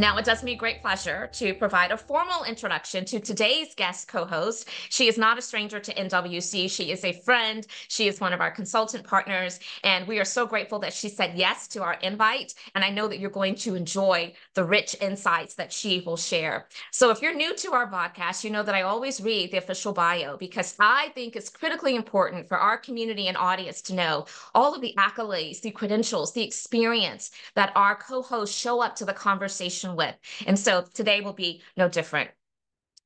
Now, it does me great pleasure to provide a formal introduction to today's guest co host. She is not a stranger to NWC. She is a friend. She is one of our consultant partners. And we are so grateful that she said yes to our invite. And I know that you're going to enjoy the rich insights that she will share. So, if you're new to our podcast, you know that I always read the official bio because I think it's critically important for our community and audience to know all of the accolades, the credentials, the experience that our co hosts show up to the conversation with. And so today will be no different.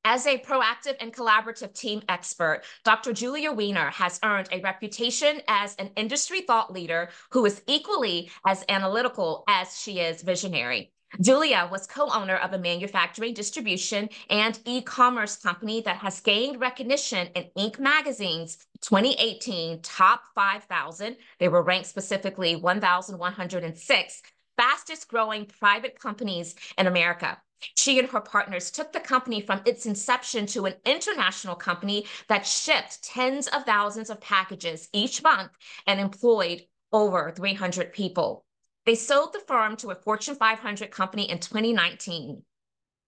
As a proactive and collaborative team expert, Dr. Julia Wiener has earned a reputation as an industry thought leader who is equally as analytical as she is visionary. Julia was co-owner of a manufacturing distribution and e-commerce company that has gained recognition in Inc. magazine's 2018 top 5,000. They were ranked specifically 1,106 fastest growing private companies in America. She and her partners took the company from its inception to an international company that shipped tens of thousands of packages each month and employed over 300 people. They sold the firm to a Fortune 500 company in 2019.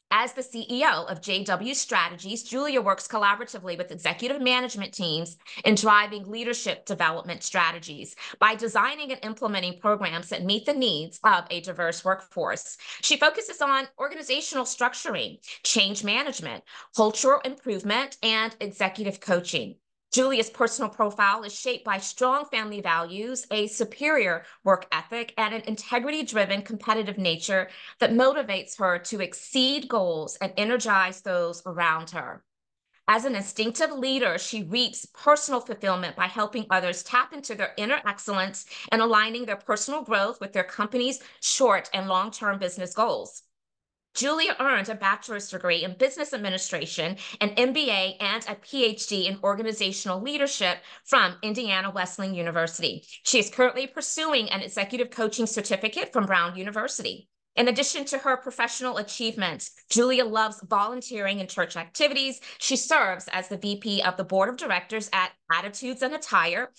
As the CEO of JW Strategies, Julia works collaboratively with executive management teams in driving leadership development strategies by designing and implementing programs that meet the needs of a diverse workforce. She focuses on organizational structuring, change management, cultural improvement, and executive coaching. Julia's personal profile is shaped by strong family values, a superior work ethic, and an integrity driven competitive nature that motivates her to exceed goals and energize those around her. As an instinctive leader, she reaps personal fulfillment by helping others tap into their inner excellence and aligning their personal growth with their company's short and long term business goals. Julia earned a bachelor's degree in business administration, an MBA, and a PhD in organizational leadership from Indiana Wesleyan University. She is currently pursuing an executive coaching certificate from Brown University. In addition to her professional achievements, Julia loves volunteering in church activities. She serves as the VP of the board of directors at Attitudes and Attire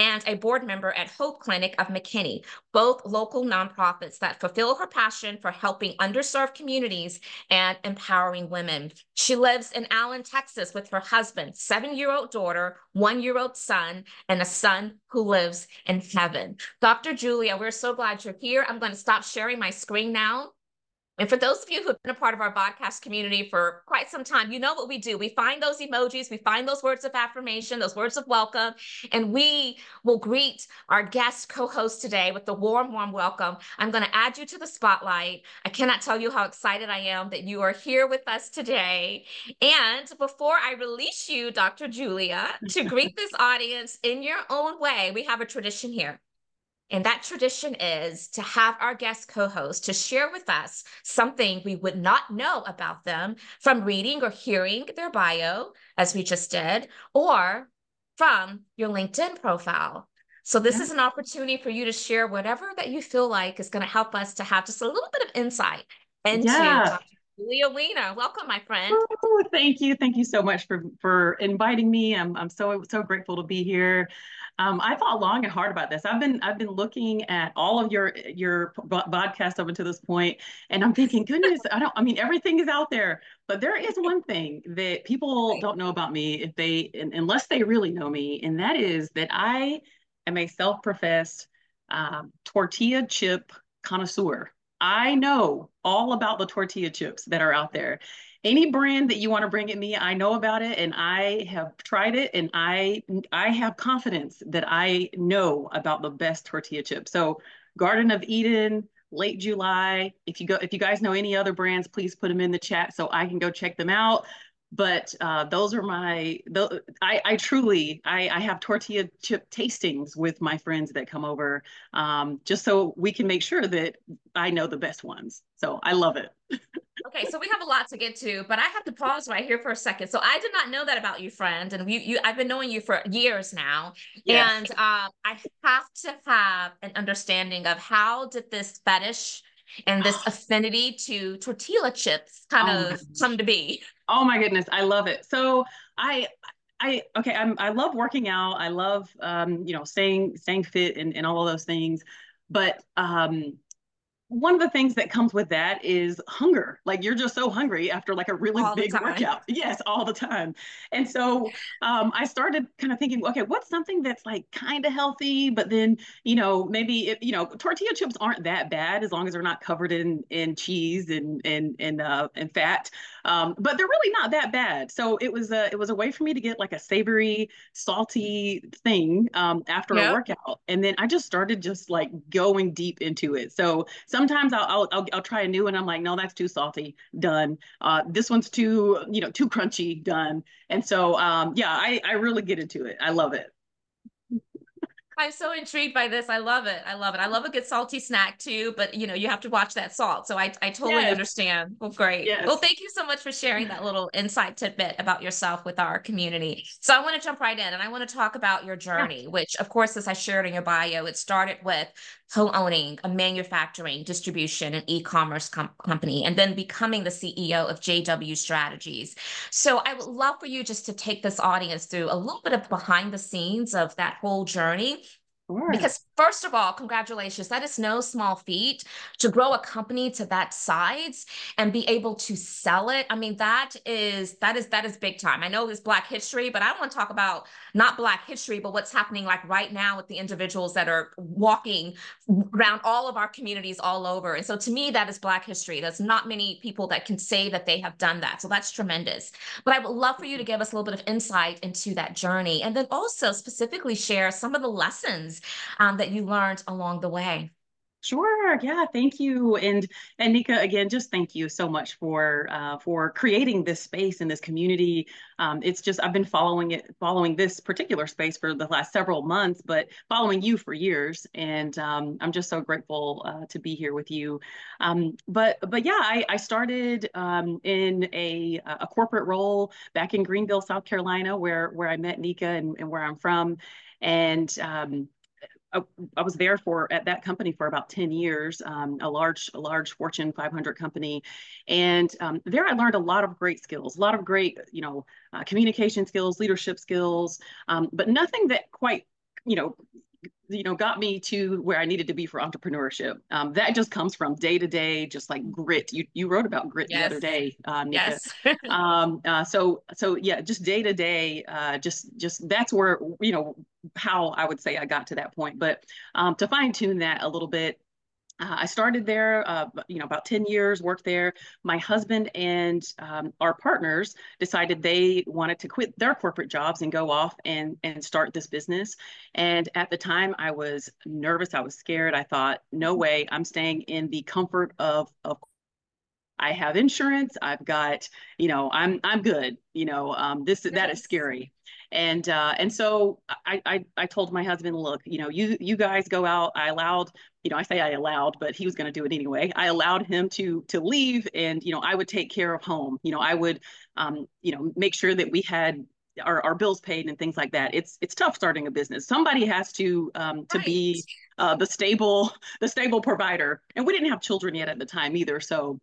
and a board member at Hope Clinic of McKinney, both local nonprofits that fulfill her passion for helping underserved communities and empowering women. She lives in Allen, Texas with her husband, seven year old daughter, one year old son, and a son who lives in heaven. Dr. Julia, we're so glad you're here. I'm going to stop sharing my screen now and for those of you who have been a part of our podcast community for quite some time, you know what we do. We find those emojis, we find those words of affirmation, those words of welcome, and we will greet our guest co host today with the warm, warm welcome. I'm going to add you to the spotlight. I cannot tell you how excited I am that you are here with us today. And before I release you, Dr. Julia, to greet this audience in your own way, we have a tradition here. And that tradition is to have our guest co host to share with us something we would not know about them from reading or hearing their bio, as we just did, or from your LinkedIn profile. So, this yeah. is an opportunity for you to share whatever that you feel like is going to help us to have just a little bit of insight into yeah. Dr. Julia Wiener. Welcome, my friend. Oh, thank you. Thank you so much for, for inviting me. I'm, I'm so, so grateful to be here. Um, I thought long and hard about this. I've been I've been looking at all of your your podcasts up until this point, and I'm thinking, goodness, I don't. I mean, everything is out there, but there is one thing that people don't know about me if they unless they really know me, and that is that I am a self-professed um, tortilla chip connoisseur. I know all about the tortilla chips that are out there any brand that you want to bring at me, I know about it and I have tried it and I I have confidence that I know about the best tortilla chip. So Garden of Eatin', late July. If you go if you guys know any other brands, please put them in the chat so I can go check them out but uh, those are my I, I truly I, I have tortilla chip tastings with my friends that come over um, just so we can make sure that I know the best ones. So I love it. okay, so we have a lot to get to, but I have to pause right here for a second. So I did not know that about you, friend, and you, you I've been knowing you for years now, yes. and uh, I have to have an understanding of how did this fetish and this affinity to tortilla chips kind oh of come to be? Oh my goodness, I love it. So I I okay, I'm I love working out. I love um, you know, staying staying fit and, and all of those things. But um one of the things that comes with that is hunger. Like you're just so hungry after like a really all big workout. Yes, all the time. And so um, I started kind of thinking, okay, what's something that's like kind of healthy, but then you know maybe it, you know tortilla chips aren't that bad as long as they're not covered in in cheese and and and uh, and fat. Um, but they're really not that bad. So it was a it was a way for me to get like a savory, salty thing um, after yep. a workout, and then I just started just like going deep into it. So sometimes I'll, I'll I'll, I'll try a new one. I'm like, no, that's too salty. Done. Uh, this one's too you know too crunchy. Done. And so um, yeah, I I really get into it. I love it. I'm so intrigued by this. I love it. I love it. I love a good salty snack too, but you know, you have to watch that salt. So I, I totally yes. understand. Well, great. Yes. Well, thank you so much for sharing that little insight tidbit about yourself with our community. So I want to jump right in and I want to talk about your journey, yeah. which of course, as I shared in your bio, it started with co-owning a manufacturing, distribution, and e-commerce com- company, and then becoming the CEO of JW Strategies. So I would love for you just to take this audience through a little bit of behind the scenes of that whole journey Sure. Because first of all, congratulations. That is no small feat to grow a company to that size and be able to sell it. I mean, that is that is that is big time. I know it's Black history, but I want to talk about not Black history, but what's happening like right now with the individuals that are walking around all of our communities all over. And so to me, that is Black history. There's not many people that can say that they have done that. So that's tremendous. But I would love for you to give us a little bit of insight into that journey and then also specifically share some of the lessons um, that you learned along the way. Sure. Yeah. Thank you. And and Nika, again, just thank you so much for uh, for creating this space and this community. Um, it's just I've been following it, following this particular space for the last several months, but following you for years, and um, I'm just so grateful uh, to be here with you. Um, but but yeah, I, I started um, in a a corporate role back in Greenville, South Carolina, where where I met Nika and, and where I'm from, and um, I, I, was there for at that company for about 10 years, um, a large, a large Fortune 500 company. And um, there I learned a lot of great skills, a lot of great, you know, uh, communication skills, leadership skills, um, but nothing that quite, you know, you know got me to where I needed to be for entrepreneurship. Um, that just comes from day to day, just like grit. You you wrote about grit yes. the other day, uh. Yes. um, uh, so so yeah, just day to day, uh, just just that's where you know how I would say I got to that point. But um, to fine tune that a little bit, uh, I started there, uh, you know, about 10 years, worked there. My husband and um, our partners decided they wanted to quit their corporate jobs and go off and, and start this business. And at the time, I was nervous. I was scared. I thought, no way, I'm staying in the comfort of, of I have insurance. I've got, you know, I'm I'm good. You know, um, this yes. that is scary and uh, and so I, I I told my husband, look, you know, you you guys go out. I allowed, you know, I say I allowed, but he was going to do it anyway. I allowed him to to leave, and you know, I would take care of home. You know, I would, um, you know, make sure that we had our, our bills paid and things like that. It's it's tough starting a business. Somebody has to um, to right. be uh, the stable the stable provider, and we didn't have children yet at the time either. So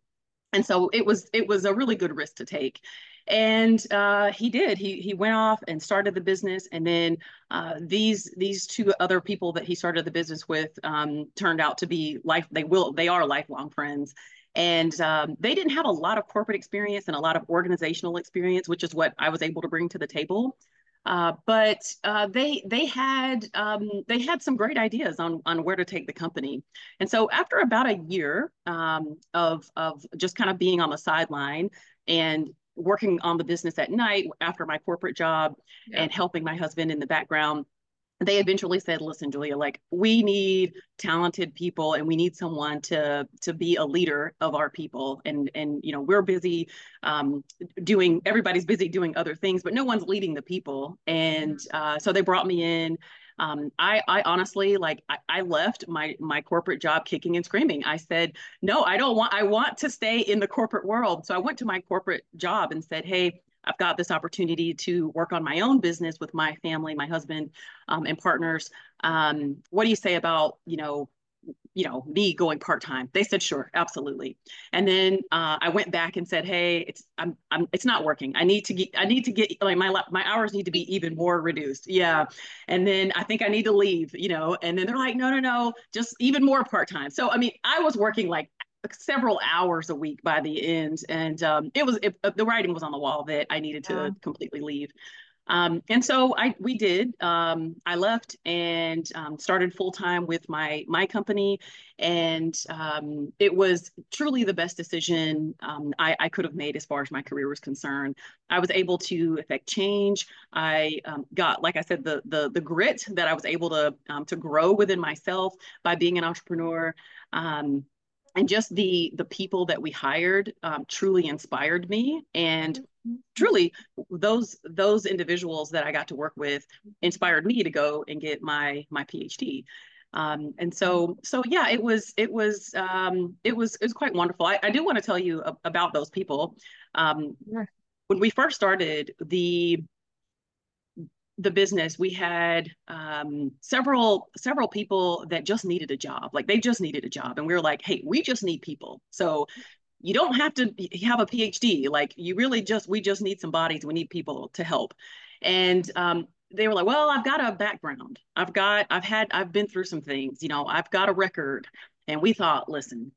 and so it was it was a really good risk to take. And uh, he did. He he went off and started the business. And then uh, these these two other people that he started the business with um, turned out to be life they will they are lifelong friends. And um, they didn't have a lot of corporate experience and a lot of organizational experience which is what i was able to bring to the table uh, but uh, they they had um, they had some great ideas on on where to take the company, and so after about a year um, of of just kind of being on the sideline and working on the business at night after my corporate job yeah. and helping my husband in the background they eventually said listen julia like we need talented people and we need someone to to be a leader of our people and and you know we're busy um, doing everybody's busy doing other things but no one's leading the people and mm-hmm. uh, so they brought me in um, I, I honestly like I, I, left my my corporate job kicking and screaming. I said, no, I don't want. I want to stay in the corporate world. So I went to my corporate job and said, hey, I've got this opportunity to work on my own business with my family, my husband, um, and partners. Um, what do you say about you know you know, me going part time. They said, sure, absolutely. And then uh, I went back and said, hey, it's I'm I'm it's not working. I need to get I need to get like my my hours need to be even more reduced. Yeah. And then I think I need to leave, you know. And then they're like, no, no, no, just even more part time. So I mean, I was working like several hours a week by the end and um, it was it, the writing was on the wall that i needed to yeah. completely leave um, and so I we did. Um, I left and um, started full time with my my company, and um, it was truly the best decision um, I, I, could have made as far as my career was concerned. I was able to affect change. I um, got, like I said, the the the grit that I was able to to grow within myself by being an entrepreneur and just the the people that we hired um, truly inspired me and truly those those individuals that I got to work with inspired me to go and get my my PhD. Um, and so so yeah, it was it was um, it was it was quite wonderful. I, I do want to tell you about those people. Um. When we first started the the business, we had um, several several people that just needed a job. Like they just needed a job, and we were like, "Hey, we just need people." So you don't have to have a PhD. Like you really just, we just need some bodies. We need people to help. And um, they were like, well, I've got a background. I've got, I've had, I've been through some things, you know, I've got a record. And we thought, listen,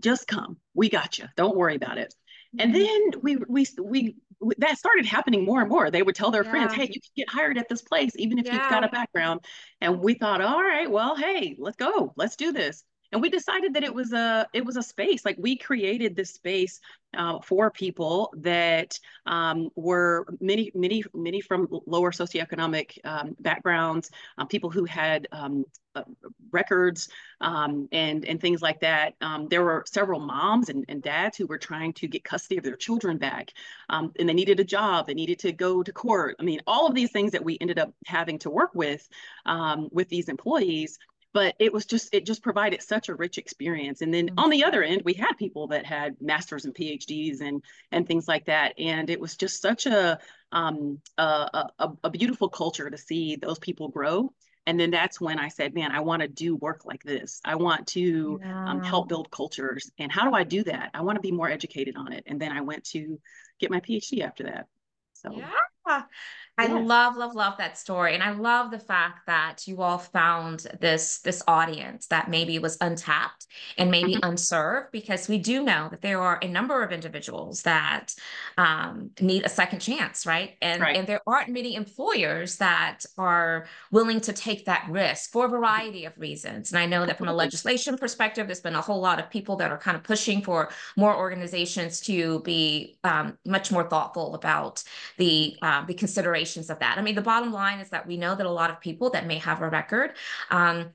just come. We got you. Don't worry about it. And then we, we, we, that started happening more and more. They would tell their yeah. friends, hey, you can get hired at this place, even if yeah. you've got a background. And we thought, all right, well, hey, let's go. Let's do this and we decided that it was a it was a space like we created this space uh, for people that um, were many many many from lower socioeconomic um, backgrounds uh, people who had um, uh, records um, and and things like that. Um, there were several moms and, and dads who were trying to get custody of their children back um, and they needed a job they needed to go to court. I mean all of these things that we ended up having to work with with these employees but it was just it just provided such a rich experience. And then on the other end we had people that had masters and phds and and things like that. And it was just such a um a, a, a beautiful culture to see those people grow. And then that's when i said man i want to do work like this. I want to yeah. um, help build cultures. And how do i do that? I want to be more educated on it. And then i went to get my phd after that. So yeah I yeah. love, love, love that story. And I love the fact that you all found this, this audience that maybe was untapped and maybe mm-hmm. unserved, because we do know that there are a number of individuals that um, need a second chance, right? And, right. and there aren't many employers that are willing to take that risk for a variety of reasons. And I know that from a legislation perspective, there's been a whole lot of people that are kind of pushing for more organizations to be um, much more thoughtful about the, uh, the consideration of that. I mean, the bottom line is that we know that a lot of people that may have a record, um,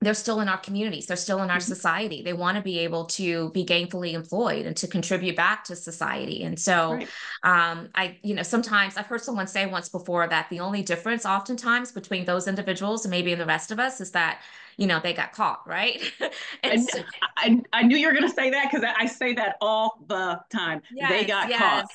they're still in our communities they're still in our mm-hmm. society they want to be able to be gainfully employed and to contribute back to society and so right. um, i you know sometimes i've heard someone say once before that the only difference oftentimes between those individuals and maybe the rest of us is that you know they got caught right I, so, I, I, knew you were going to say that because I say that all the time yes, they got yes. caught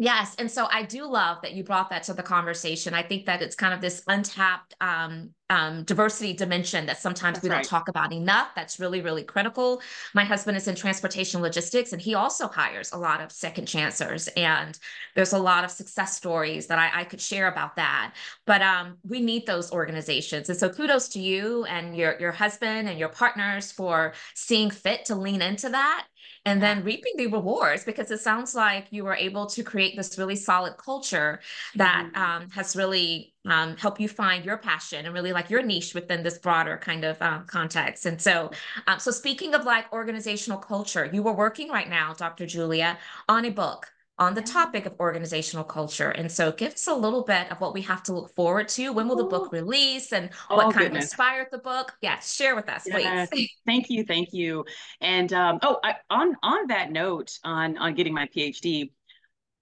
Yes. And so I do love that you brought that to the conversation. I think that it's kind of this untapped um, um, diversity dimension that sometimes That's we don't talk about enough. That's really, really critical. My husband is in transportation logistics and he also hires a lot of second chancers. And there's a lot of success stories that I, I could share about that. But um, we need those organizations. And so kudos to you and your, your husband and your partners for seeing fit to lean into that and then reaping the rewards because it sounds like you were able to create this really solid culture that mm-hmm. um, has really um, helped you find your passion and really like your niche within this broader kind of um, context. And so, um, so speaking of like organizational culture, you were working right now, Dr. Julia, on a book on the topic of organizational culture. And so give us a little bit of what we have to look forward to. When will the book release and oh, what kind goodness. of inspired the book? Yes, share with us, please. thank you, thank you. And um, oh, I, on on that note, on on getting my PhD,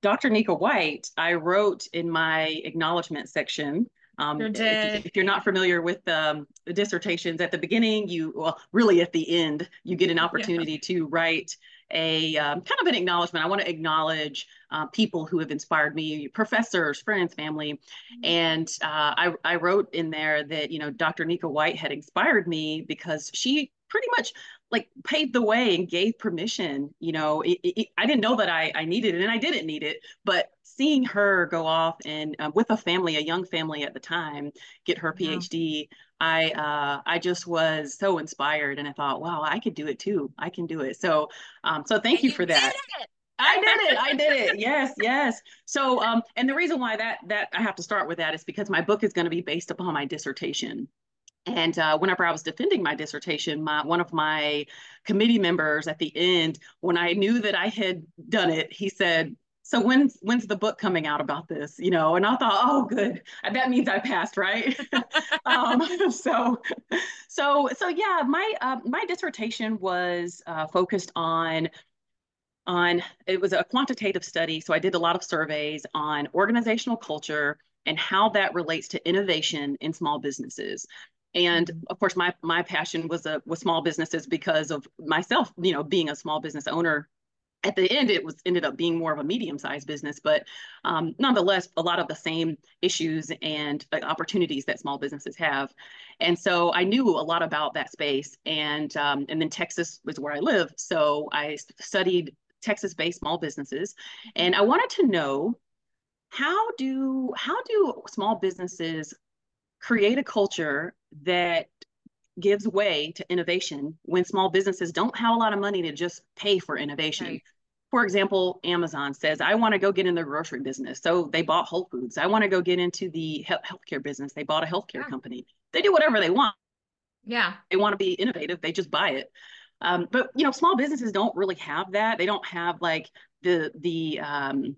Dr. Nika White, I wrote in my acknowledgement section um, if, if, you're not familiar with um, the dissertations at the beginning, you well, really at the end, you get an opportunity yeah. to write a um, kind of an acknowledgement. I want to acknowledge uh, people who have inspired me, professors, friends, family. Mm-hmm. And uh, I, I wrote in there that, you know, Dr. Nika White had inspired me because she pretty much like paved the way and gave permission you know it, it, i didn't know that I, I needed it and i didn't need it but seeing her go off and uh, with a family a young family at the time get her phd yeah. i uh, i just was so inspired and i thought wow i could do it too i can do it so um so thank you, you for that I did it. I did it. Yes, yes. So, um, and the reason why that that I have to start with that is because my book is going to be based upon my dissertation. And uh, whenever I was defending my dissertation, my one of my committee members at the end, when I knew that I had done it, he said, "So when's when's the book coming out about this?" You know, and I thought, "Oh, good, that means I passed, right?" um, so, so, so yeah, my uh, my dissertation was uh, focused on on it was a quantitative study, so I did a lot of surveys on organizational culture and how that relates to innovation in small businesses and mm-hmm. of course my my passion was a uh, was small businesses because of myself you know being a small business owner. At the end it was ended up being more of a medium-sized business but um, nonetheless a lot of the same issues and uh, opportunities that small businesses have. And so i knew a lot about that space and um, and then texas was where i live. So i studied texas-based small businesses. And i wanted to know how do how do small businesses create a culture that gives way to innovation when small businesses don't have a lot of money to just pay for innovation. Right. For example, Amazon says, I want to go get in the grocery business. So they bought Whole Foods. I want to go get into the healthcare business. They bought a healthcare yeah. company. They do whatever they want. Yeah. They want to be innovative. They just buy it. Um, but you know, small businesses don't really have that. They don't have like the the um,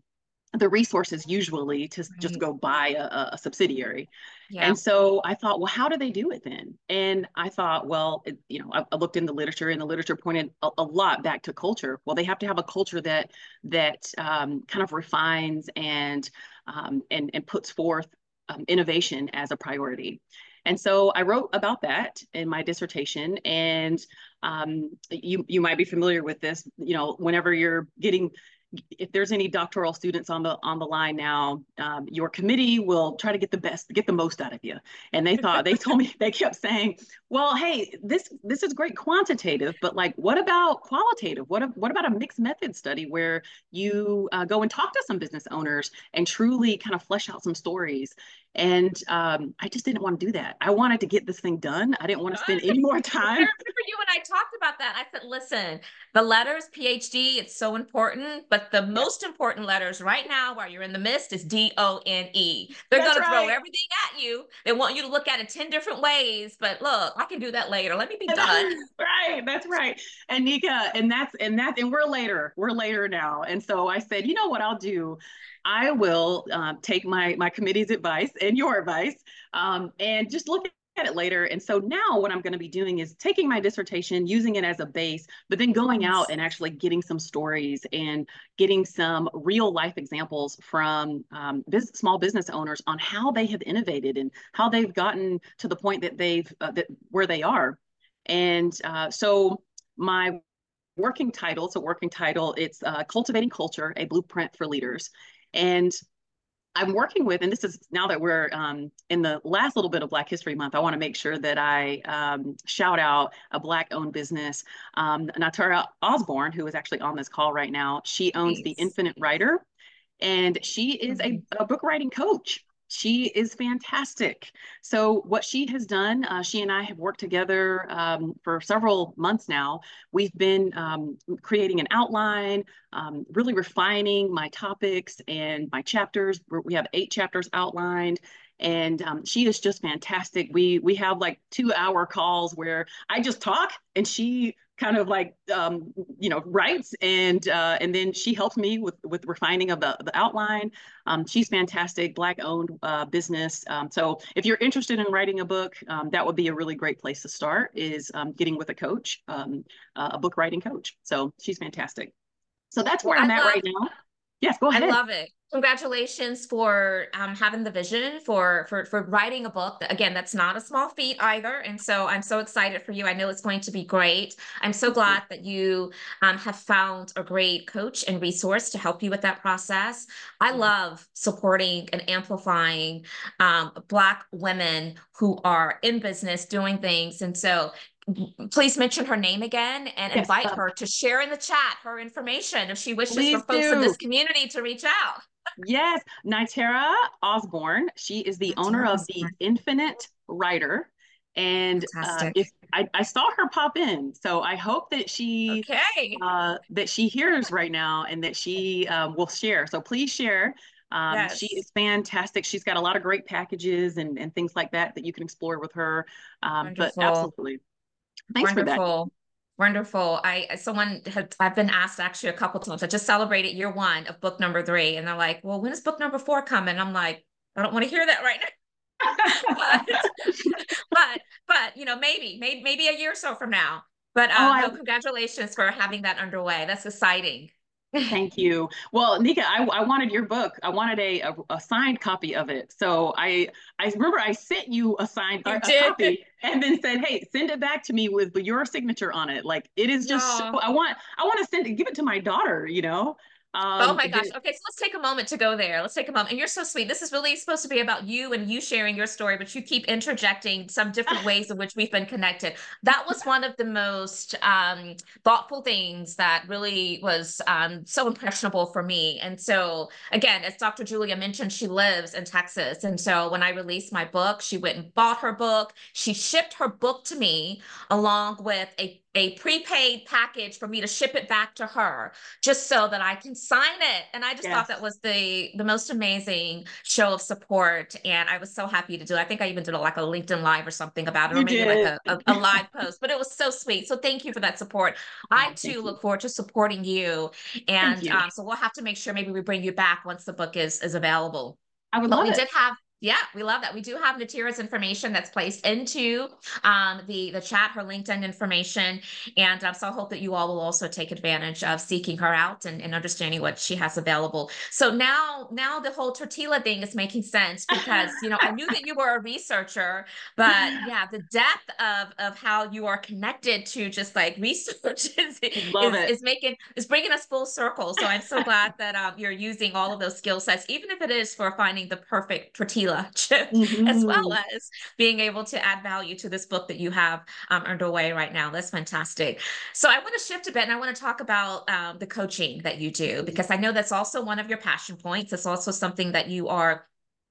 the resources usually to right. just go buy a, a subsidiary. Yeah. And so I thought, well, how do they do it then? And I thought, well, it, you know, I, I, looked in the literature, and the literature pointed a, a, lot back to culture. Well, they have to have a culture that that um, kind of refines and um, and and puts forth um, innovation as a priority. And so I wrote about that in my dissertation. And um, you you might be familiar with this. You know, whenever you're getting if there's any doctoral students on the on the line now, um, your committee will try to get the best, get the most out of you. And they thought they told me they kept saying, "Well, hey, this this is great quantitative, but like, what about qualitative? What what about a mixed method study where you uh, go and talk to some business owners and truly kind of flesh out some stories?" And um, I just didn't want to do that. I wanted to get this thing done. I didn't want to spend any more time. I remember you and I talked about that. I said, listen, the letters, PhD, it's so important, but the most important letters right now while you're in the midst is D O N E. They're going right. to throw everything at you. They want you to look at it 10 different ways, but look, I can do that later. Let me be done. right. That's right. And Nika, and that's, and that's, and we're later. We're later now. And so I said, you know what I'll do? I will um, take my my committee's advice and your advice um, and just look at it later. And so now what I'm going to be doing is taking my dissertation, using it as a base, but then going out and actually getting some stories and getting some real life examples from um, business, small business owners on how they have innovated and how they've gotten to the point that they've uh, that where they are. And uh, so my working title, it's a working title, it's uh, Cultivating Culture, a Blueprint for Leaders. And I'm working with, and this is now that we're um, in the last little bit of Black History Month, I want to make sure that I um, shout out a Black owned business. Um, Nitara Osbourne, who is actually on this call right now, she owns nice. The Infinite Writer, and she is a, mm-hmm. a book writing coach she is fantastic. So what she has done, uh, she and I have worked together um, for several months now. We've been um, creating an outline, um, really refining my topics and my chapters. We have eight chapters outlined and um, she is just fantastic. We we have like two hour calls where I just talk and she kind of like um, you know writes and uh, and then she helps me with with refining of the, the outline. Um, she's fantastic black owned uh, business. Um, so if you're interested in writing a book um, that would be a really great place to start is um, getting with a coach um, uh, a book writing coach. So she's fantastic. So that's where well, i'm at love, right now Yes, go ahead. I love it. Congratulations for um, having the vision for for for writing a book. Again, that's not a small feat either, and so I'm so excited for you. I know it's going to be great. I'm so glad that you um, have found a great coach and resource to help you with that process. I love supporting and amplifying um, Black women who are in business doing things, and so please mention her name again and yes, invite her to share in the chat her information if she wishes for folks do. in this community to reach out. yes, Nitara Osbourne. She is the Nitara owner of the Infinite Writer. And uh, if I, I, saw her pop in, so I hope that she okay. uh, that she hears right now and that she um, will share. So please share. Um, yes. She is fantastic. She's got a lot of great packages and, and things like that that you can explore with her. Um, but absolutely. Thanks Wonderful. for that. Wonderful. I someone had I've been asked actually a couple times. I just celebrated year one of book number three, and they're like, "Well, when is book number four coming?" I'm like, "I don't want to hear that right now." but, but but you know maybe maybe maybe a year or so from now. But um, oh, I, congratulations for having that underway. That's exciting. Thank you. Well, Nika, I, I wanted your book. I wanted a, a, a, signed copy of it. So I I remember I sent you a signed a, a copy and then said, "Hey, send it back to me with your signature on it." Like it is just so, I want I want to send it give it to my daughter, you know. Um, oh my gosh. Okay, so let's take a moment to go there. Let's take a moment. And you're so sweet. This is really supposed to be about you and you sharing your story, but you keep interjecting some different ways in which we've been connected. That was one of the most um, thoughtful things that really was um, so impressionable for me. And so, again, as Dr. Julia mentioned, she lives in Texas. And so when I released my book, she went and bought her book. She shipped her book to me along with a a prepaid package for me to ship it back to her just so that I can sign it. And I just yes. thought that was the the most amazing show of support. And I was so happy to do it. I think I even did a, like a LinkedIn live or something about it, you or maybe did. like a, a, a, live post, but it was so sweet. So thank you for that support. Oh, I too look forward to supporting you. And you. Um, so we'll have to make sure maybe we bring you back once the book is is available. I would but love we it. did have yeah, we love that. We do have Nitara's information that's placed into um, the the chat, her LinkedIn information, and um, so I hope that you all will also take advantage of seeking her out and, and understanding what she has available. So now, now the whole tortilla thing is making sense because you know I knew that you were a researcher, but yeah, the depth of of how you are connected to just like research is is, is, making is bringing us full circle. So I'm so glad that um, you're using all of those skill sets, even if it is for finding the perfect tortilla mm-hmm. as well as being able to add value to this book that you have um, underway right now. That's fantastic. So I want to shift a bit and I want to talk about um, the coaching that you do because I know that's also one of your passion points. It's also something that you are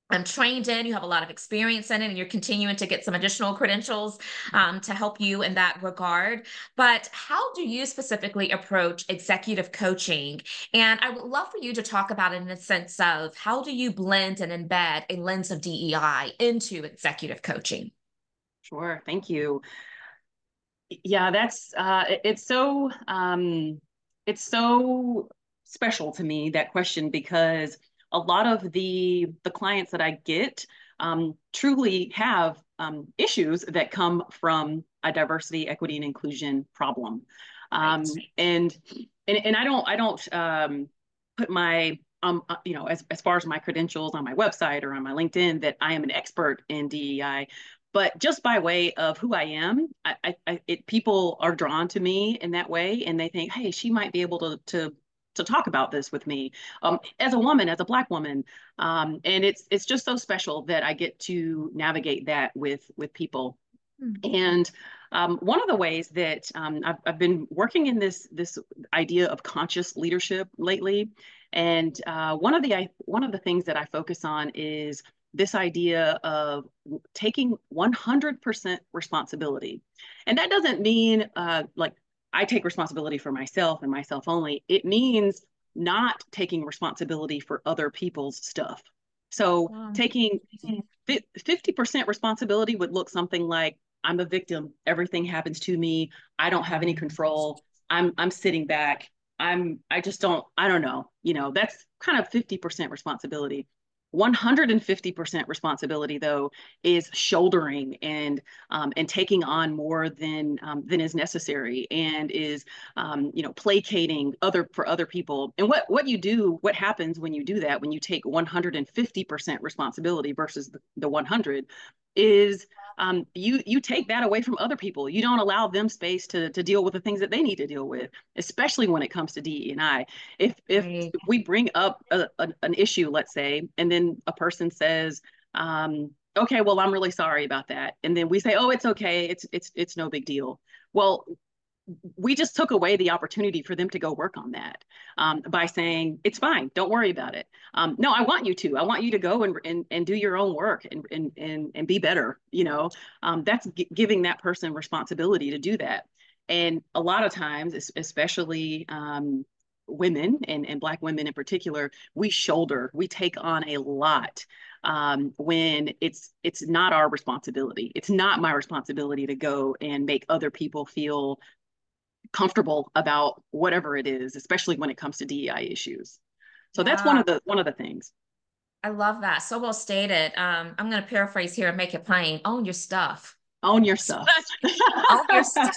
I'm trained in, you have a lot of experience in it, and you're continuing to get some additional credentials um, to help you in that regard. But how do you specifically approach executive coaching? And I would love for you to talk about it in the sense of how do you blend and embed a lens of DEI into executive coaching? Sure, thank you. Yeah, that's uh, it, it's so um, it's so special to me that question because a lot of the the clients that I get um, truly have um, issues that come from a diversity, equity, and inclusion problem. Um, right. and, and and I don't I don't um, put my um uh, you know as as far as my credentials on my website or on my LinkedIn that I am an expert in DEI. But just by way of who I am, I, I, it, people are drawn to me in that way, and they think, "Hey, she might be able to to to talk about this with me um, as a woman, as a black woman, um, and it's it's just so special that I get to navigate that with with people. Mm-hmm. And um, one of the ways that um, I've, I've, been working in this this idea of conscious leadership lately, and uh, one of the I, one of the things that I focus on is this idea of taking 100% responsibility. And that doesn't mean uh, like I take responsibility for myself and myself only, it means not taking responsibility for other people's stuff. So wow. taking 50% responsibility would look something like I'm a victim, everything happens to me, I don't have any control. I'm I'm sitting back. I'm I just don't I don't know. You know, that's kind of 50% responsibility. 150% responsibility though is shouldering and um, and taking on more than um, than is necessary and is um, you know placating other for other people. And what what you do what happens when you do that when you take 150% responsibility versus the, the 100 is um, you you take that away from other people. You don't allow them space to to deal with the things that they need to deal with, especially when it comes to DE and I. If if right. we bring up a, a, an issue, let's say, and then a person says, um, "Okay, well, I'm really sorry about that," and then we say, "Oh, it's okay. It's it's it's no big deal." Well, we just took away the opportunity for them to go work on that um, by saying it's fine don't worry about it. Um, no i want you to. I want you to go and, and, and do your own work and, and, and, and be better you know? Um, that's giving that person responsibility to do that. And a lot of times especially um, women and, and black women in particular we shoulder we take on a lot um, when it's it's not our responsibility. It's not my responsibility to go and make other people feel comfortable about whatever it is, especially when it comes to DEI issues. So yeah. that's one of the one of the things. I love that. So well stated. Um, I'm going to paraphrase here and make it plain. Own your stuff own your stuff. own your stuff.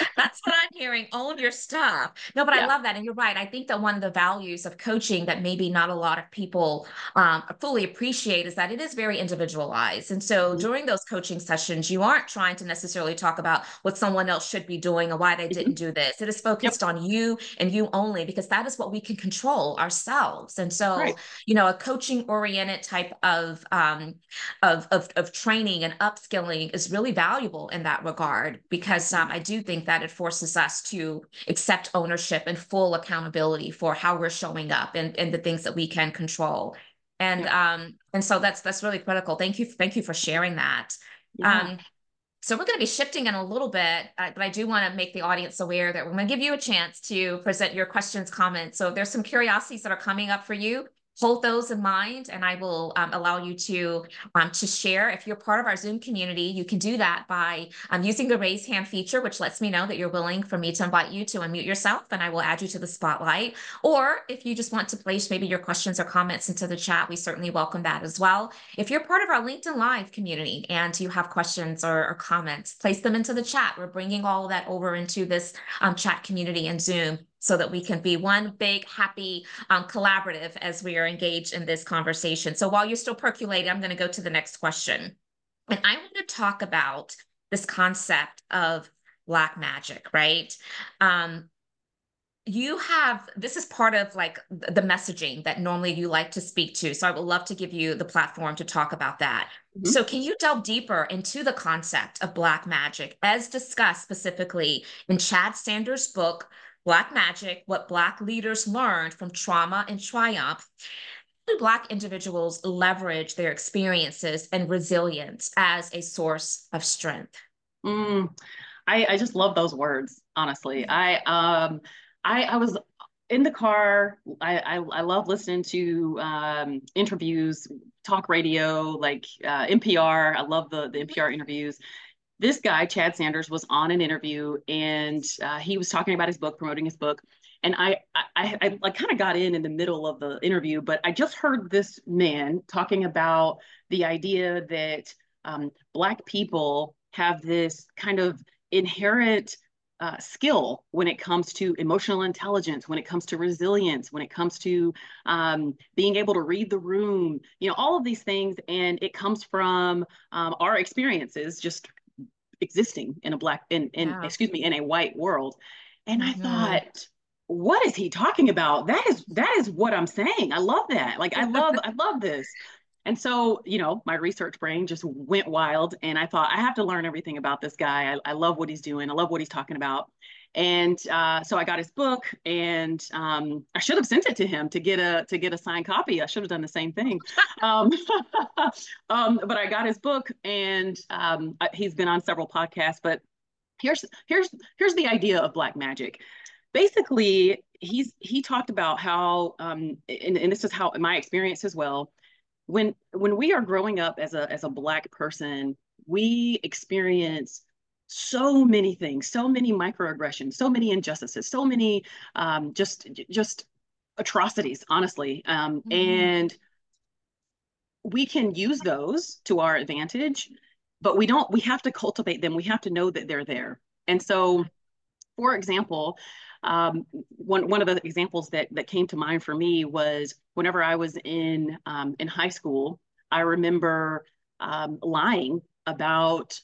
That's what I'm hearing. Own your stuff. No, but yeah. I love that. And you're right. I think that one of the values of coaching that maybe not a lot of people um, fully appreciate is that it is very individualized. And so mm-hmm. during those coaching sessions, you aren't trying to necessarily talk about what someone else should be doing or why they mm-hmm. didn't do this. It is focused yep. on you and you only because that is what we can control ourselves. And so, right. you know, a coaching oriented type of, um, of, of, of training and upskilling is really valuable in that regard because um, I do think that it forces us to accept ownership and full accountability for how we're showing up and, and the things that we can control. And yeah. um, and so that's that's really critical. Thank you, thank you for sharing that. Yeah. Um, so we're going to be shifting in a little bit, uh, but I do want to make the audience aware that we're going to give you a chance to present your questions, comments. So there's some curiosities that are coming up for you hold those in mind and I will um, allow you to um, to share. If you're part of our Zoom community, you can do that by um, using the raise hand feature, which lets me know that you're willing for me to invite you to unmute yourself and I will add you to the spotlight. Or if you just want to place maybe your questions or comments into the chat, we certainly welcome that as well. If you're part of our LinkedIn Live community and you have questions or, or comments, place them into the chat. We're bringing all that over into this um, chat community in Zoom so that we can be one big, happy um, collaborative as we are engaged in this conversation. So while you're still percolating, I'm going to go to the next question. And I want to talk about this concept of Black magic, right? Um, you have this is part of like the messaging that normally you like to speak to so i would love to give you the platform to talk about that mm-hmm. so can you delve deeper into the concept of black magic as discussed specifically in chad sanders book Black Magic, What Black Leaders Learned from Trauma and Triumph. How do Black individuals leverage their experiences and resilience as a source of strength? Mm, I, I just love those words, honestly. Mm-hmm. I um I, I was in the car. I, I, I love listening to um, interviews, talk radio, like uh, NPR. I love the the NPR interviews this guy, Chad Sanders, was on an interview and uh, he was talking about his book, promoting his book. And I, I, I, I kind of got in in the middle of the interview, but I just heard this man talking about the idea that um, Black people have this kind of inherent uh, skill when it comes to emotional intelligence, when it comes to resilience, when it comes to um, being able to read the room, you know, all of these things. And it comes from um, our experiences, just existing in a black in in yeah. excuse me in a white world. And mm-hmm. i thought what is he talking about? That is that is what i'm saying. I love that. Like i love i love this. And so you know my research brain just went wild and i thought i have to learn everything about this guy. I, I love what he's doing. I love what he's talking about and uh, so I got his book, and um, I should have sent it to him to get a to get a signed copy. I should have done the same thing, um, um, but I got his book, and um, he's been on several podcasts. But here's here's here's the idea of black magic. Basically, he's he talked about how, um, and, and this is how my experience as well. When when we are growing up as a as a black person, we experience so many things, so many microaggressions, so many injustices, so many um, just just atrocities, honestly. Um, mm-hmm. And we can use those to our advantage, but we don't, we have to cultivate them. We have to know that they're there. And so, for example, um, one one of the examples that that came to mind for me was whenever I was in um, in high school, I remember um, lying about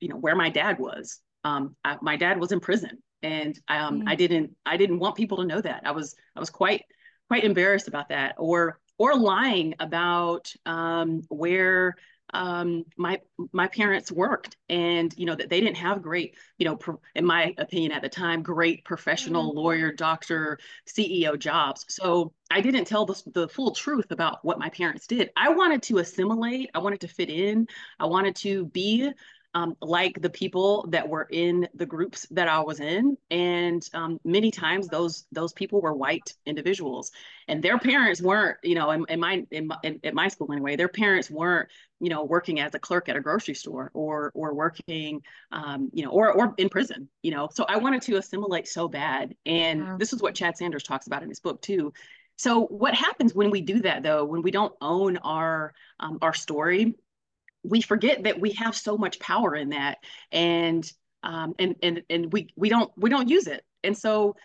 you know where my dad was. Um, I, my dad was in prison, and um, mm. I didn't I didn't want people to know that. I was I was quite quite embarrassed about that, or or lying about um, where um, my my parents worked and you know that they didn't have great you know pro, in my opinion at the time great professional mm-hmm. lawyer doctor ceo jobs so i didn't tell the, the full truth about what my parents did i wanted to assimilate i wanted to fit in i wanted to be um, like the people that were in the groups that I was in, and um, many times those those people were white individuals, and their parents weren't, you know, in, in my in, my, in at my school anyway, their parents weren't, you know, working as a clerk at a grocery store or or working, um, you know, or or in prison, you know. So I wanted to assimilate so bad, and yeah. this is what Chad Sanders talks about in his book too. So what happens when we do that though, when we don't own our um, our story we forget that we have so much power in that. And um, and and and we we don't we don't use it. And so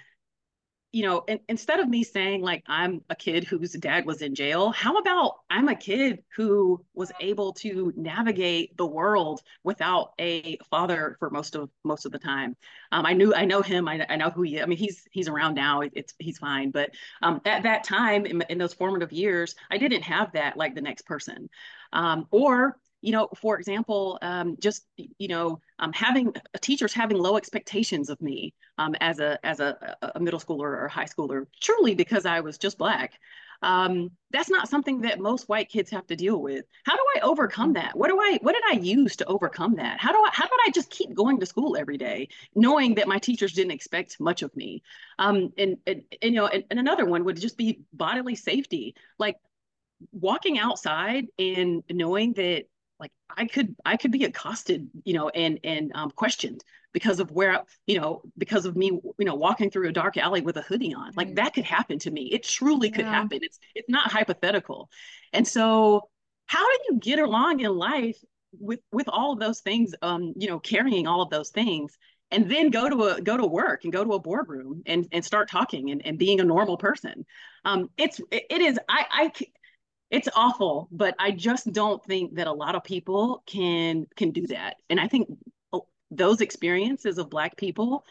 you know in, instead of me saying like i'm a kid whose dad was in jail how about i'm a kid who was able to navigate the world without a father for most of most of the time? Um, i knew i know him. I, I know who he i mean he's he's around now. It's he's fine. But um, at that time in, in those formative years i didn't have that like the next person. Um, or you know, for example, um, just you know, um, having teachers having low expectations of me um, as a as a, a, middle schooler or high schooler, truly because I was just black. Um, that's not something that most white kids have to deal with. How do I overcome that? What do I what did I use to overcome that? How do I how did I just keep going to school every day, knowing that my teachers didn't expect much of me? Um, and, and, and you know, and, and another one would just be bodily safety, like walking outside and knowing that like I could I could be accosted, you know, and and um, questioned because of where you know because of me you know walking through a dark alley with a hoodie on. Like that could happen to me. It truly could yeah. happen. It's it's not hypothetical. And so how do you get along in life with with all of those things um you know carrying all of those things and then go to a go to work and go to a boardroom and and start talking and, and being a normal person um it's it, it is i i it's awful but i just don't think that a lot of people can can do that. And i think those experiences of black people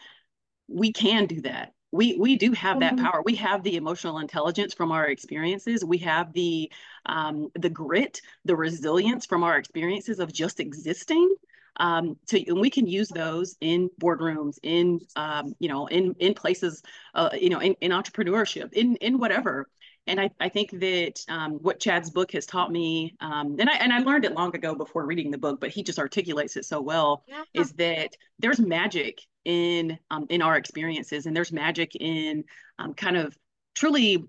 we can do that. We we do have that mm-hmm. power. We have the emotional intelligence from our experiences. We have the um, the grit the resilience from our experiences of just existing um, to, and we can use those in boardrooms, in um, you know, in in places, uh, you know, in, in entrepreneurship, in in whatever and I, I think that um, what Chad's book has taught me, um, and I and I learned it long ago before reading the book, but he just articulates it so well, yeah. is that there's magic in um, in our experiences, and there's magic in um, kind of truly,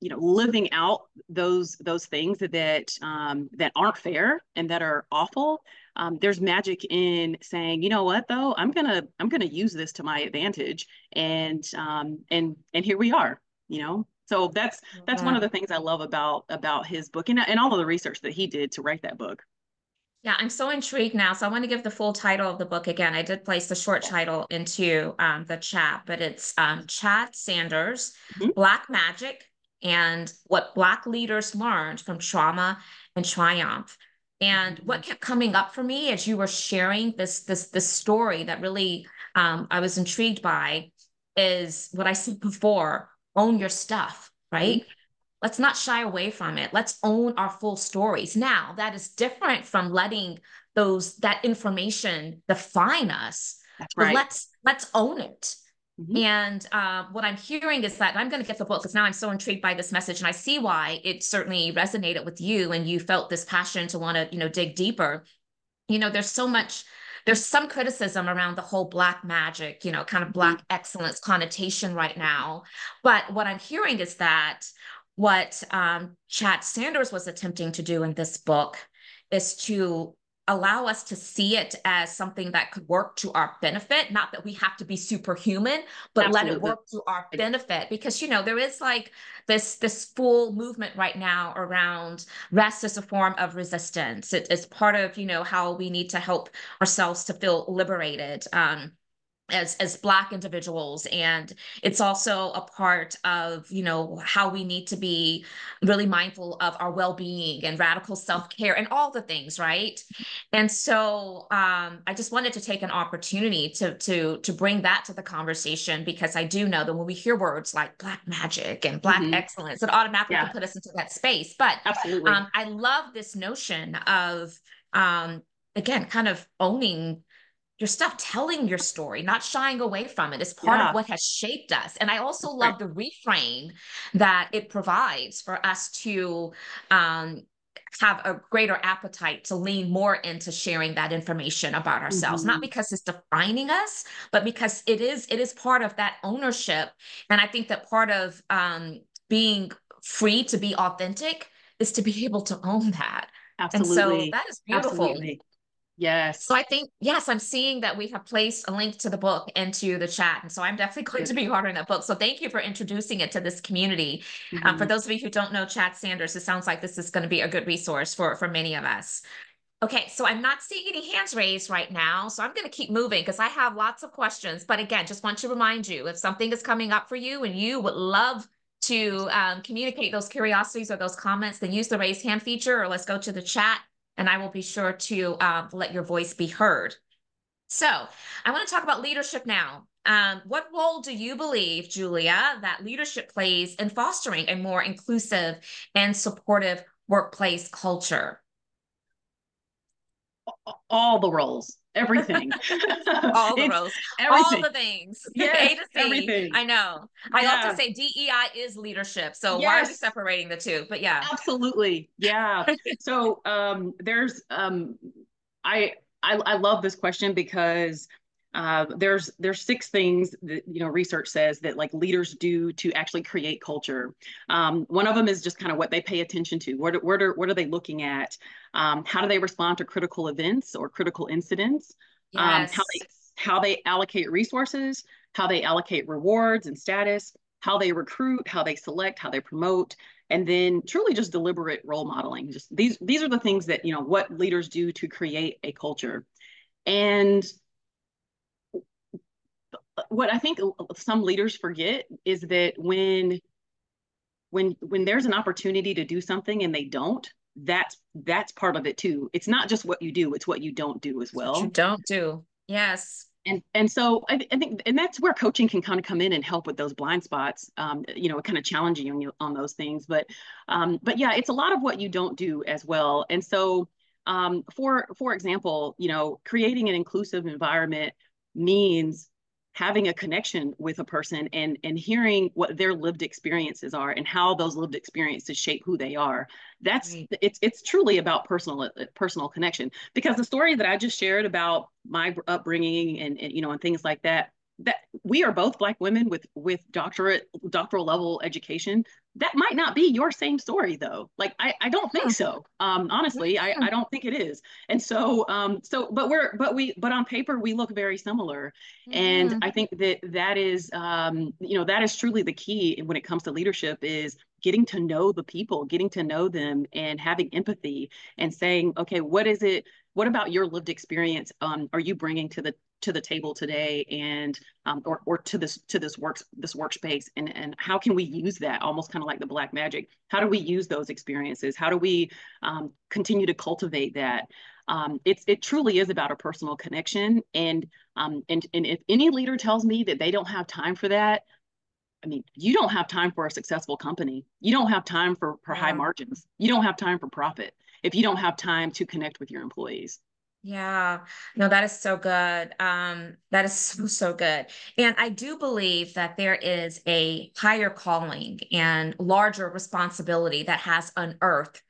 you know, living out those those things that that, um, that aren't fair and that are awful. Um, there's magic in saying, you know what, though, I'm gonna I'm gonna use this to my advantage, and and and here we are, you know so that's that's one of the things I love about about his book and, and all of the research that he did to write that book. Yeah, I'm so intrigued now. So I want to give the full title of the book again. I did place the short title into um, the chat, but it's um, Chad Sanders, mm-hmm. Black Magic, and what Black leaders learned from trauma and triumph. And mm-hmm. what kept coming up for me as you were sharing this this this story that really um, I was intrigued by is what I said before own your stuff, right? Mm-hmm. Let's not shy away from it. Let's own our full stories. Now, that is different from letting those that information define us. That's right. But let's let's own it. Mm-hmm. And uh, what I'm hearing is that I'm going to get the book because now I'm so intrigued by this message, and I see why it certainly resonated with you, and you felt this passion to want to, you know, dig deeper. You know, there's so much there's some criticism around the whole black magic, you know, kind of black mm-hmm. excellence connotation right now. But what I'm hearing is that what um, Chad Sanders was attempting to do in this book is to allow us to see it as something that could work to our benefit not that we have to be superhuman but Absolutely. let it work to our benefit. Because you know there is like this this full movement right now around rest as a form of resistance. It is part of you know how we need to help ourselves to feel liberated. Um as as black individuals and it's also a part of you know how we need to be really mindful of our well-being and radical self-care and all the things right and so um, i just wanted to take an opportunity to to to bring that to the conversation because i do know that when we hear words like black magic and black mm-hmm. excellence it automatically yeah. put us into that space but absolutely um, i love this notion of um, again kind of owning your stuff, telling your story, not shying away from it is part yeah. of what has shaped us. And I also love the reframe that it provides for us to um, have a greater appetite to lean more into sharing that information about ourselves mm-hmm. not because it's defining us but because it is it is part of that ownership and i think that part of um, being free to be authentic is to be able to own that Absolutely. and so that is beautiful Absolutely. Yes. So I think, yes, I'm seeing that we have placed a link to the book into the chat. And so I'm definitely going to be ordering that book. So thank you for introducing it to this community. Mm-hmm. Um, for those of you who don't know Chad Sanders, it sounds like this is going to be a good resource for, for many of us. Okay, so I'm not seeing any hands raised right now. So I'm going to keep moving because I have lots of questions. But again, just want to remind you if something is coming up for you and you would love to um, communicate those curiosities or those comments, then use the raise hand feature or let's go to the chat and I will be sure to uh, let your voice be heard. So I want to talk about leadership now. Um, what role do you believe, Julia, that leadership plays in fostering a more inclusive and supportive workplace culture? All the roles everything. all the roles, everything. all the things. Yes, A to C. Everything. I know. I yeah. often say DEI is leadership. So yes. why are we separating the two? But yeah. Absolutely. Yeah. so um, there's um, I, I I love this question because uh, there's there's six things that you know research says that like leaders do to actually create culture. Um, one of them is just kind of what they pay attention to. What what are what are they looking at? Um, how do they respond to critical events or critical incidents? Yes. Um, how they how they allocate resources, how they allocate rewards and status, how they recruit, how they select, how they promote, and then truly just deliberate role modeling. Just these these are the things that you know what leaders do to create a culture. And what I think some leaders forget is that when when when there's an opportunity to do something and they don't, that's that's part of it too. It's not just what you do; it's what you don't do as well. you don't do, yes. And and so I, I, think and that's where coaching can kind of come in and help with those blind spots. Um, you know, kind of challenging you on those things. But um, but yeah, it's a lot of what you don't do as well. And so um, for for example, you know, creating an inclusive environment means having a connection with a person and and hearing what their lived experiences are and how those lived experiences shape who they are that's right. it's it's truly about personal uh, personal connection because the story that i just shared about my upbringing and, and you know and things like that that we are both black women with with doctorate doctoral level education that might not be your same story though. Like i i don't think so. Um honestly i i don't think it is. And so um so but we're but we but on paper we look very similar. And mm-hmm. i think that that is um you know that is truly the key when it comes to leadership is getting to know the people getting to know them and having empathy and saying okay what is it what about your lived experience um, are you bringing to the to the table today and um, or, or to this to this works this workspace and and how can we use that almost kind of like the black magic how do we use those experiences how do we um, continue to cultivate that um, it's it truly is about a personal connection and um, and and if any leader tells me that they don't have time for that I mean, you don't have time for a successful company. You don't have time for, for high margins. You don't have time for profit if you don't have time to connect with your employees. Yeah, no, that is so good. Um, that is so, so good. And I do believe that there is a higher calling and larger responsibility that has unearthed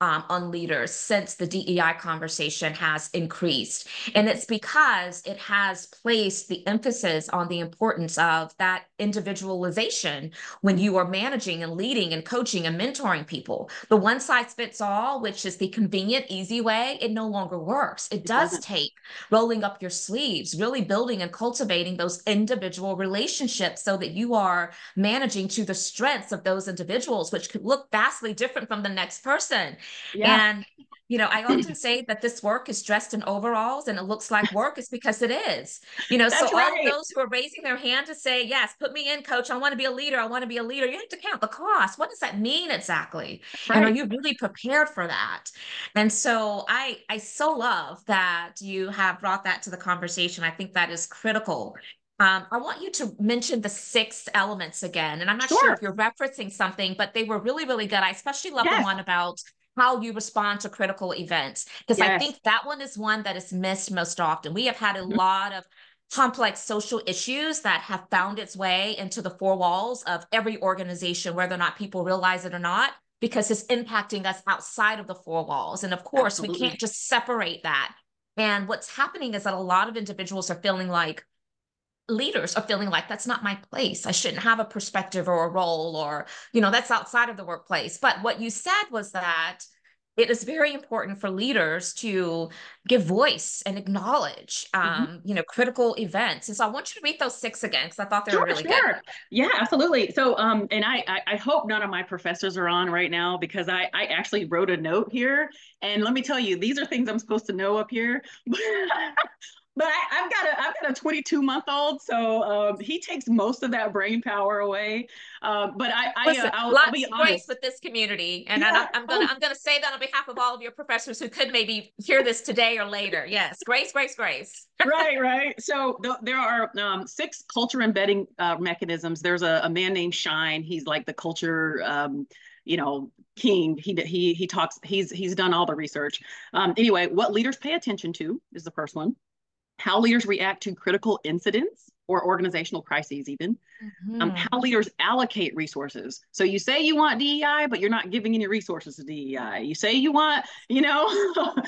um, on leaders since the DEI conversation has increased. And it's because it has placed the emphasis on the importance of that individualization when you are managing and leading and coaching and mentoring people. The one size fits all, which is the convenient, easy way, it no longer works. It, it does doesn't. take rolling up your sleeves, really building and cultivating those individual relationships so that you are managing to the strengths of those individuals, which could look vastly different from the next person. Yeah. And you know, I often say that this work is dressed in overalls and it looks like work is because it is. You know, That's so right. all of those who are raising their hand to say, yes, put me in, coach. I want to be a leader. I want to be a leader. You have to count the cost. What does that mean exactly? Right. And are you really prepared for that? And so I I so love that you have brought that to the conversation. I think that is critical um, I want you to mention the six elements again. And I'm not sure, sure if you're referencing something, but they were really, really good. I especially love yes. the one about how you respond to critical events because yes. I think that one is one that is missed most often. We have had a mm-hmm. lot of complex social issues that have found its way into the four walls of every organization, whether or not people realize it or not, because it's impacting us outside of the four walls. And of course, Absolutely. we can't just separate that. And what's happening is that a lot of individuals are feeling like, leaders are feeling like that's not my place. I shouldn't have a perspective or a role or, you know, that's outside of the workplace. But what you said was that it is very important for leaders to give voice and acknowledge mm-hmm. um, mm-hmm. you know critical events and so i want you to read those six again because i thought they sure, were really sure. good yeah absolutely so um and I, I, I hope none of my professors are on right now because i i actually wrote a note here and let me tell you these are things i'm supposed to know up here but I, have got a I've got a 22 month old, so um, he takes most of that brain power away. Uh, but I, I Listen, uh, I'll, lots I'll be honest with this community, and yeah. I, am gonna I'm gonna say that on behalf of all of your professors who could maybe hear this today or later. Yes, grace, grace, grace. right, right. So th- there are um, six culture embedding uh, mechanisms. There's a, a, man named Schein. He's like the culture. Um, you know king he he he talks he's he's done all the research um anyway what leaders pay attention to is the first one how leaders react to critical incidents or organizational crises even mm-hmm. um, how leaders allocate resources so you say you want dei but you're not giving any resources to dei you say you want you know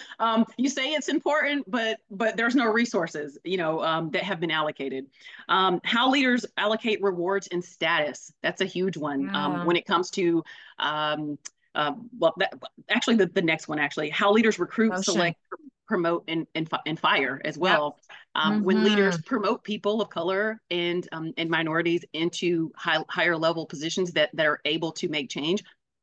um, you say it's important but but there's no resources you know um, that have been allocated um, how leaders allocate rewards and status that's a huge one yeah. when it comes to um, uh, well, that, actually, the, the next one, actually, how leaders recruit, Motion. select, promote and, and, and fire as well. Um, mm-hmm. When leaders promote people of color and um, and minorities into high, higher level positions that, that are able to make change,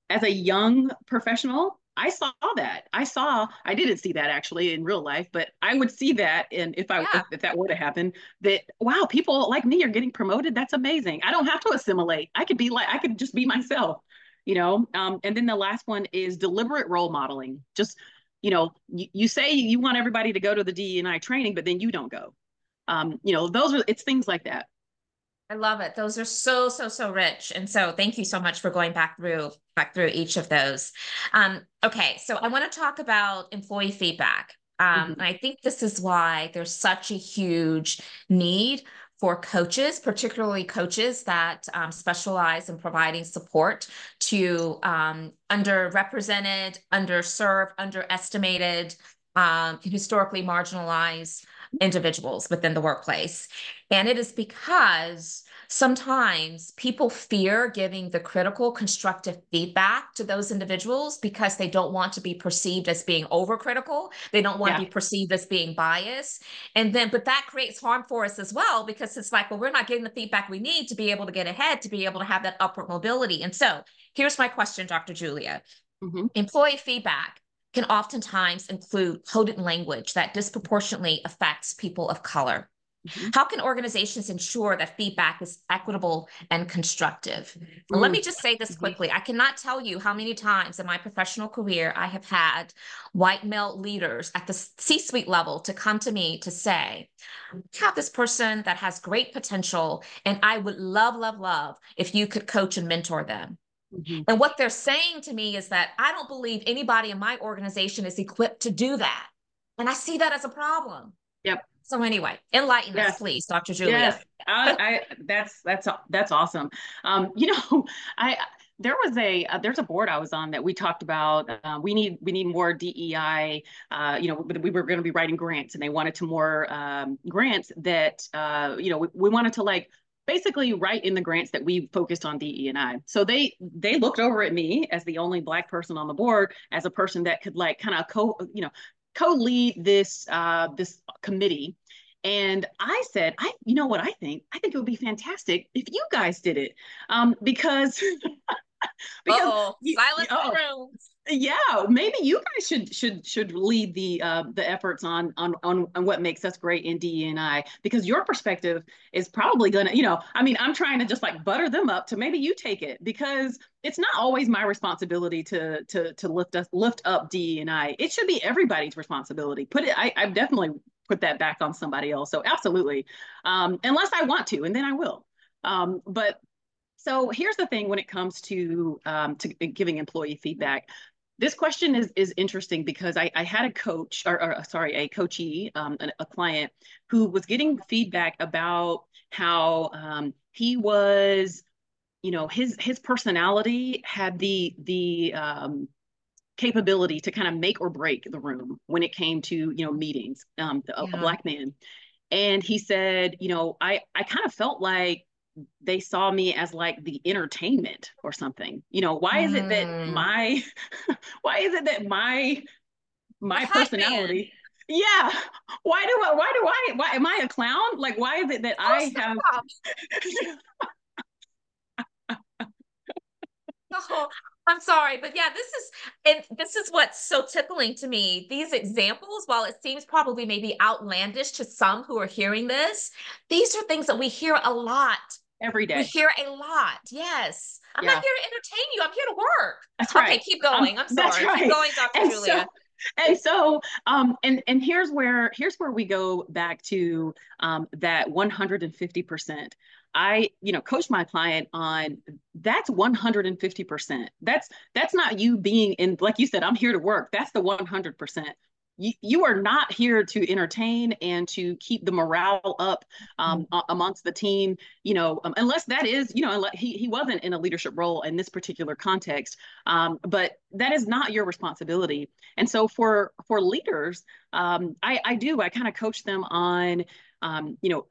as a young professional, I saw that. I saw. I didn't see that actually in real life, but I would see that, and if I yeah. if, if that were to happen, that wow, people like me are getting promoted. That's amazing. I don't have to assimilate. I could be like I could just be myself you know um, and then the last one is deliberate role modeling just you know, you, you say you want everybody to go to the DEI training, but then you don't go. Um, you know, those are it's things like that. I love it. Those are so so so rich, and so thank you so much for going back through back through each of those. Um, okay, so I want to talk about employee feedback. Um, mm-hmm. And I think this is why there's such a huge need for coaches, particularly coaches that um, specialize in providing support to um, underrepresented, underserved, underestimated, um, historically marginalized individuals within the workplace. And it is because sometimes people fear giving the critical constructive feedback to those individuals because they don't want to be perceived as being overcritical. They don't want yeah. to be perceived as being biased. And then but that creates harm for us as well because it's like well we're not getting the feedback we need to be able to get ahead to be able to have that upward mobility. And so here's my question dr julia. Mm-hmm. employee feedback can oftentimes include coded language that disproportionately affects people of color Mm-hmm. How can organizations ensure that feedback is equitable and constructive? Mm-hmm. Let me just say this mm-hmm. quickly. I cannot tell you how many times in my professional career I have had white male leaders at the C suite level to come to me to say, have this person that has great potential, and I would love, love, love if you could coach and mentor them. Mm-hmm. And what they're saying to me is that I don't believe anybody in my organization is equipped to do that. And I see that as a problem. Yep. So anyway, enlighten yes. us, please, Dr. Julia. Yes, I, I, that's that's that's awesome. Um, you know, I there was a uh, there's a board I was on that we talked about. Uh, we need we need more DEI. Uh, you know, we were going to be writing grants, and they wanted to more um, grants that uh, you know we, we wanted to like basically write in the grants that we focused on DE and I. So they they looked over at me as the only black person on the board as a person that could like kind of co you know co-lead this uh, this committee. And I said, I, you know what I think? I think it would be fantastic if you guys did it, um, because because Uh-oh. silence oh, room. Yeah, maybe you guys should should should lead the uh, the efforts on on on on what makes us great in DEI because your perspective is probably gonna, you know, I mean, I'm trying to just like butter them up to maybe you take it because it's not always my responsibility to to to lift us lift up DEI. It should be everybody's responsibility. Put it. I I've definitely put that back on somebody else. So absolutely, um, unless I want to, and then I will. Um, but so here's the thing when it comes to um, to giving employee feedback. This question is is interesting because I, I had a coach or, or sorry a coachee um, a, a, client who was getting feedback about how um, he was you know his his personality had the the um, capability to kind of make or break the room when it came to you know meetings um, a, yeah. a black man and he said you know i i kind of felt like they saw me as like the entertainment or something. You know, why is it that mm. my why is it that my my personality yeah why do i why do i why am i a clown like why is it that oh, i stop. have oh, i'm sorry but yeah this is and this is what's so tickling to me these examples while it seems probably maybe outlandish to some who are hearing this these are things that we hear a lot every day. We hear a lot. Yes. I'm yeah. not here to entertain you. I'm here to work. That's right. Okay, keep going. I'm, I'm sorry. Right. Keep going, Dr. And Julia. So, and so um and and here's where here's where we go back to um that 150% i you know coach my client on that's 150% that's that's not you being in like you said i'm here to work that's the 100% you, you are not here to entertain and to keep the morale up um, mm-hmm. amongst the team you know um, unless that is you know he, he wasn't in a leadership role in this particular context um, but that is not your responsibility and so for for leaders um, I, I do i kind of coach them on um, you know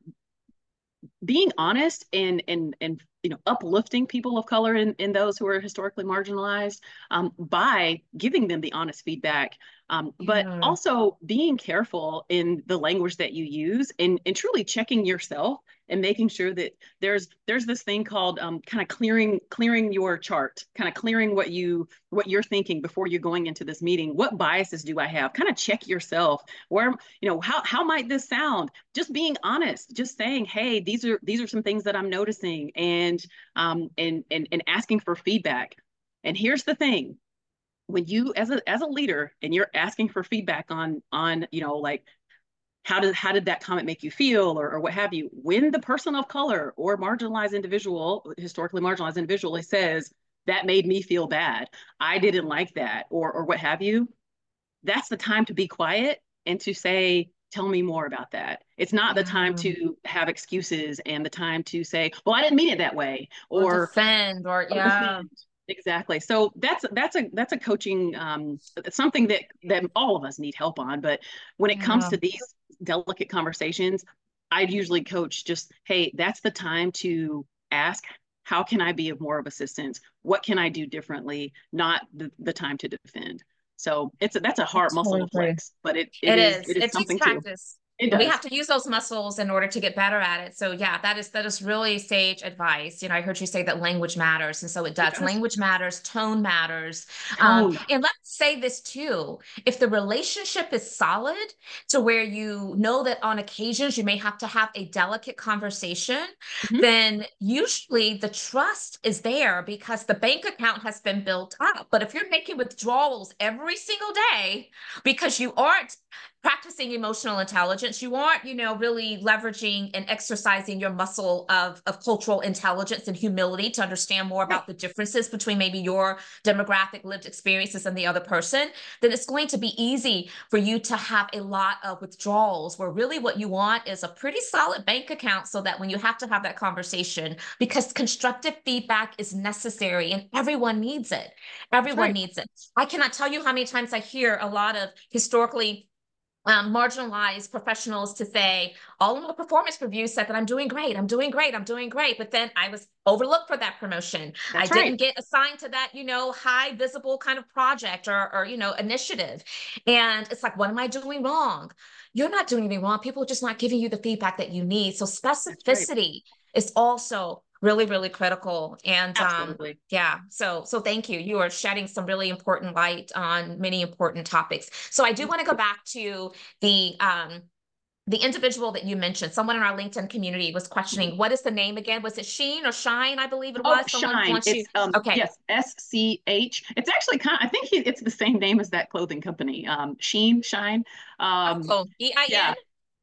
being honest and and and you know uplifting people of color and, and those who are historically marginalized um, by giving them the honest feedback um, but yeah. also being careful in the language that you use and, and truly checking yourself and making sure that there's there's this thing called um, kind of clearing clearing your chart kind of clearing what you what you're thinking before you're going into this meeting. What biases do i have? Kind of check yourself. Where you know how how might this sound? Just being honest just saying hey these are these are some things that i'm noticing and um and and, and asking for feedback. And here's the thing. When you as a as a leader and you're asking for feedback on on you know like how did how did that comment make you feel or, or what have you when the person of color or marginalized individual historically marginalized individual says that made me feel bad i didn't like that or or what have you that's the time to be quiet and to say tell me more about that it's not the time to mm. have excuses and the time to say well i didn't mean it that way or, or defend or yeah defend. Exactly. So that's that's a that's a coaching um, something that that all of us need help on. But when it comes to these delicate conversations, I'd usually coach just, hey, that's the time to ask, how can I be of more of assistance? What can I do differently? Not the, the time to defend. So it's a, that's a hard muscle to flex, but it, it, it is, is, it is it something practice. We have to use those muscles in order to get better at it. So yeah, that is that is really sage advice. You know, I heard you say that language matters, and so it does. It does. Language matters, tone matters. Um, and let's say this too: if the relationship is solid, to where you know that on occasions you may have to have a delicate conversation, mm-hmm. then usually the trust is there because the bank account has been built up. But if you're making withdrawals every single day because you aren't practicing emotional intelligence. You aren't, you know, really leveraging and exercising your muscle of, of cultural intelligence and humility to understand more about the differences between maybe your demographic lived experiences and the other person, then it's going to be easy for you to have a lot of withdrawals where really what you want is a pretty solid bank account so that when you have to have that conversation, because constructive feedback is necessary and everyone needs it. Everyone right. needs it. I cannot tell you how many times I hear a lot of historically um, marginalized professionals to say, all of the performance reviews said that I'm doing great, I'm doing great, I'm doing great. But then I was overlooked for that promotion. That's I right. didn't get assigned to that, you know, high visible kind of project or, or, you know, initiative. And it's like, what am I doing wrong? You're not doing anything wrong. People are just not giving you the feedback that you need. So specificity right. is also really really critical and um, Absolutely. um yeah so so thank you you are shedding some really important light on many important topics so i do want to go back to the um the individual that you mentioned, someone in our LinkedIn community was questioning what is the name again? Was it Sheen or Shine? I believe it oh, was. Shine. It's, you... um, okay. Yes, S C H. It's actually kind. Of, I think he, it's the same name as that clothing company. Um, Sheen, Shine. Um, oh, E I N. Yeah.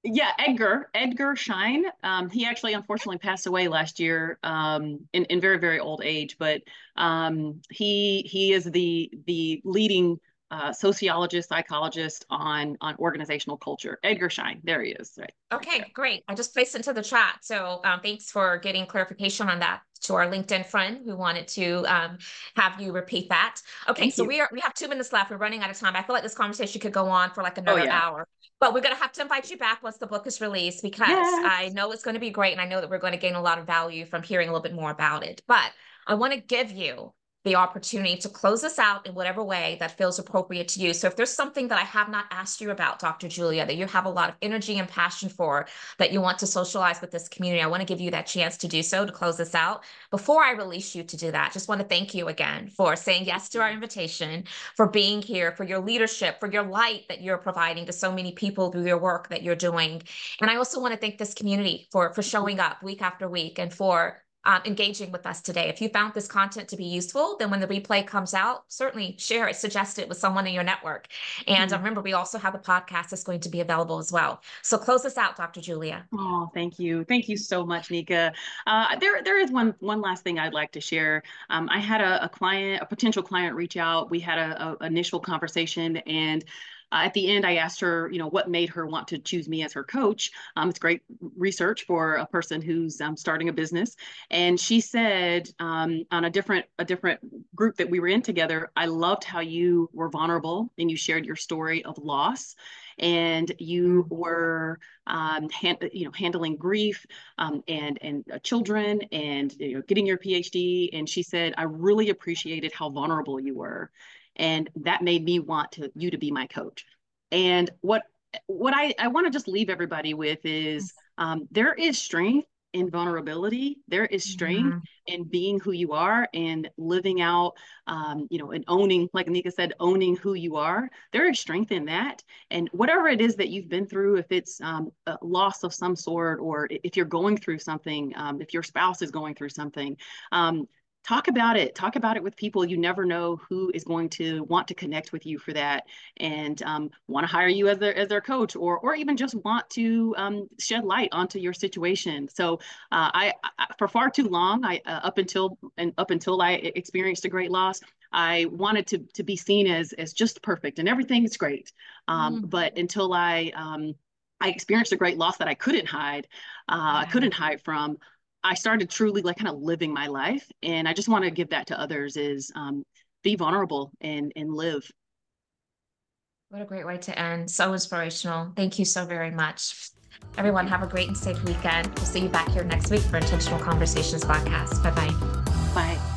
Yeah, Edgar, Edgar Schein. Um, he actually unfortunately passed away last year um, in, in very, very old age, but um, he he is the the leading uh, sociologist, psychologist on on organizational culture. Edgar Schein, there he is. Right. Okay, right great. I just placed it into the chat. So um, thanks for getting clarification on that to our LinkedIn friend who wanted to um, have you repeat that. Okay, Thank so you. we are we have two minutes left. We're running out of time. I feel like this conversation could go on for like oh, another oh, yeah. hour, but we're gonna have to invite you back once the book is released because yes. I know it's going to be great, and I know that we're going to gain a lot of value from hearing a little bit more about it. But I want to give you the opportunity to close us out in whatever way that feels appropriate to you. So if there's something that I have not asked you about, Dr. Julia, that you have a lot of energy and passion for, that you want to socialize with this community, I want to give you that chance to do so to close this out. Before I release you to do that, just want to thank you again for saying yes to our invitation, for being here, for your leadership, for your light that you're providing to so many people through your work that you're doing. And I also want to thank this community for, for showing up week after week and for um, engaging with us today. If you found this content to be useful, then when the replay comes out, certainly share it, suggest it with someone in your network. And mm-hmm. remember, we also have a podcast that's going to be available as well. So close us out, Dr. Julia. Oh, thank you. Thank you so much, Nika. Uh, there, there is one, one last thing I'd like to share. Um, I had a, a, client, a potential client reach out. We had a, a initial conversation and uh, at the end, I asked her, you know, what made her want to choose me as her coach. Um, it's great research for a person who's um, starting a business. And she said um, on a different a different group that we were in together, I loved how you were vulnerable and you shared your story of loss and you were um, hand, you know handling grief um, and and uh, children and you know getting your PhD. And she said, I really appreciated how vulnerable you were, and that made me want to you to be my coach. And what what i i want to just leave everybody with is um, there is strength in vulnerability. There is strength mm-hmm. in being who you are and living out um, you know and owning like Nika said owning who you are. There is strength in that. And whatever it is that you've been through if it's um, a loss of some sort or if you're going through something um, if your spouse is going through something um, talk about it talk about it with people you never know who is going to want to connect with you for that and um, want to hire you as their as their coach or or even just want to um, shed light onto your situation so uh, I, I, for far too long i uh, up until and up until i experienced a great loss I wanted to to be seen as as just perfect and everything is great. Um, mm. But until I um, I experienced a great loss that I couldn't hide, uh, I couldn't hide from. I started truly like kind of living my life. And I just want to give that to others is um, be vulnerable and, and live. What a great way to end. So inspirational. Thank you so very much. Everyone, have a great and safe weekend. We'll see you back here next week for Intentional Conversations podcast. Bye-bye. Bye.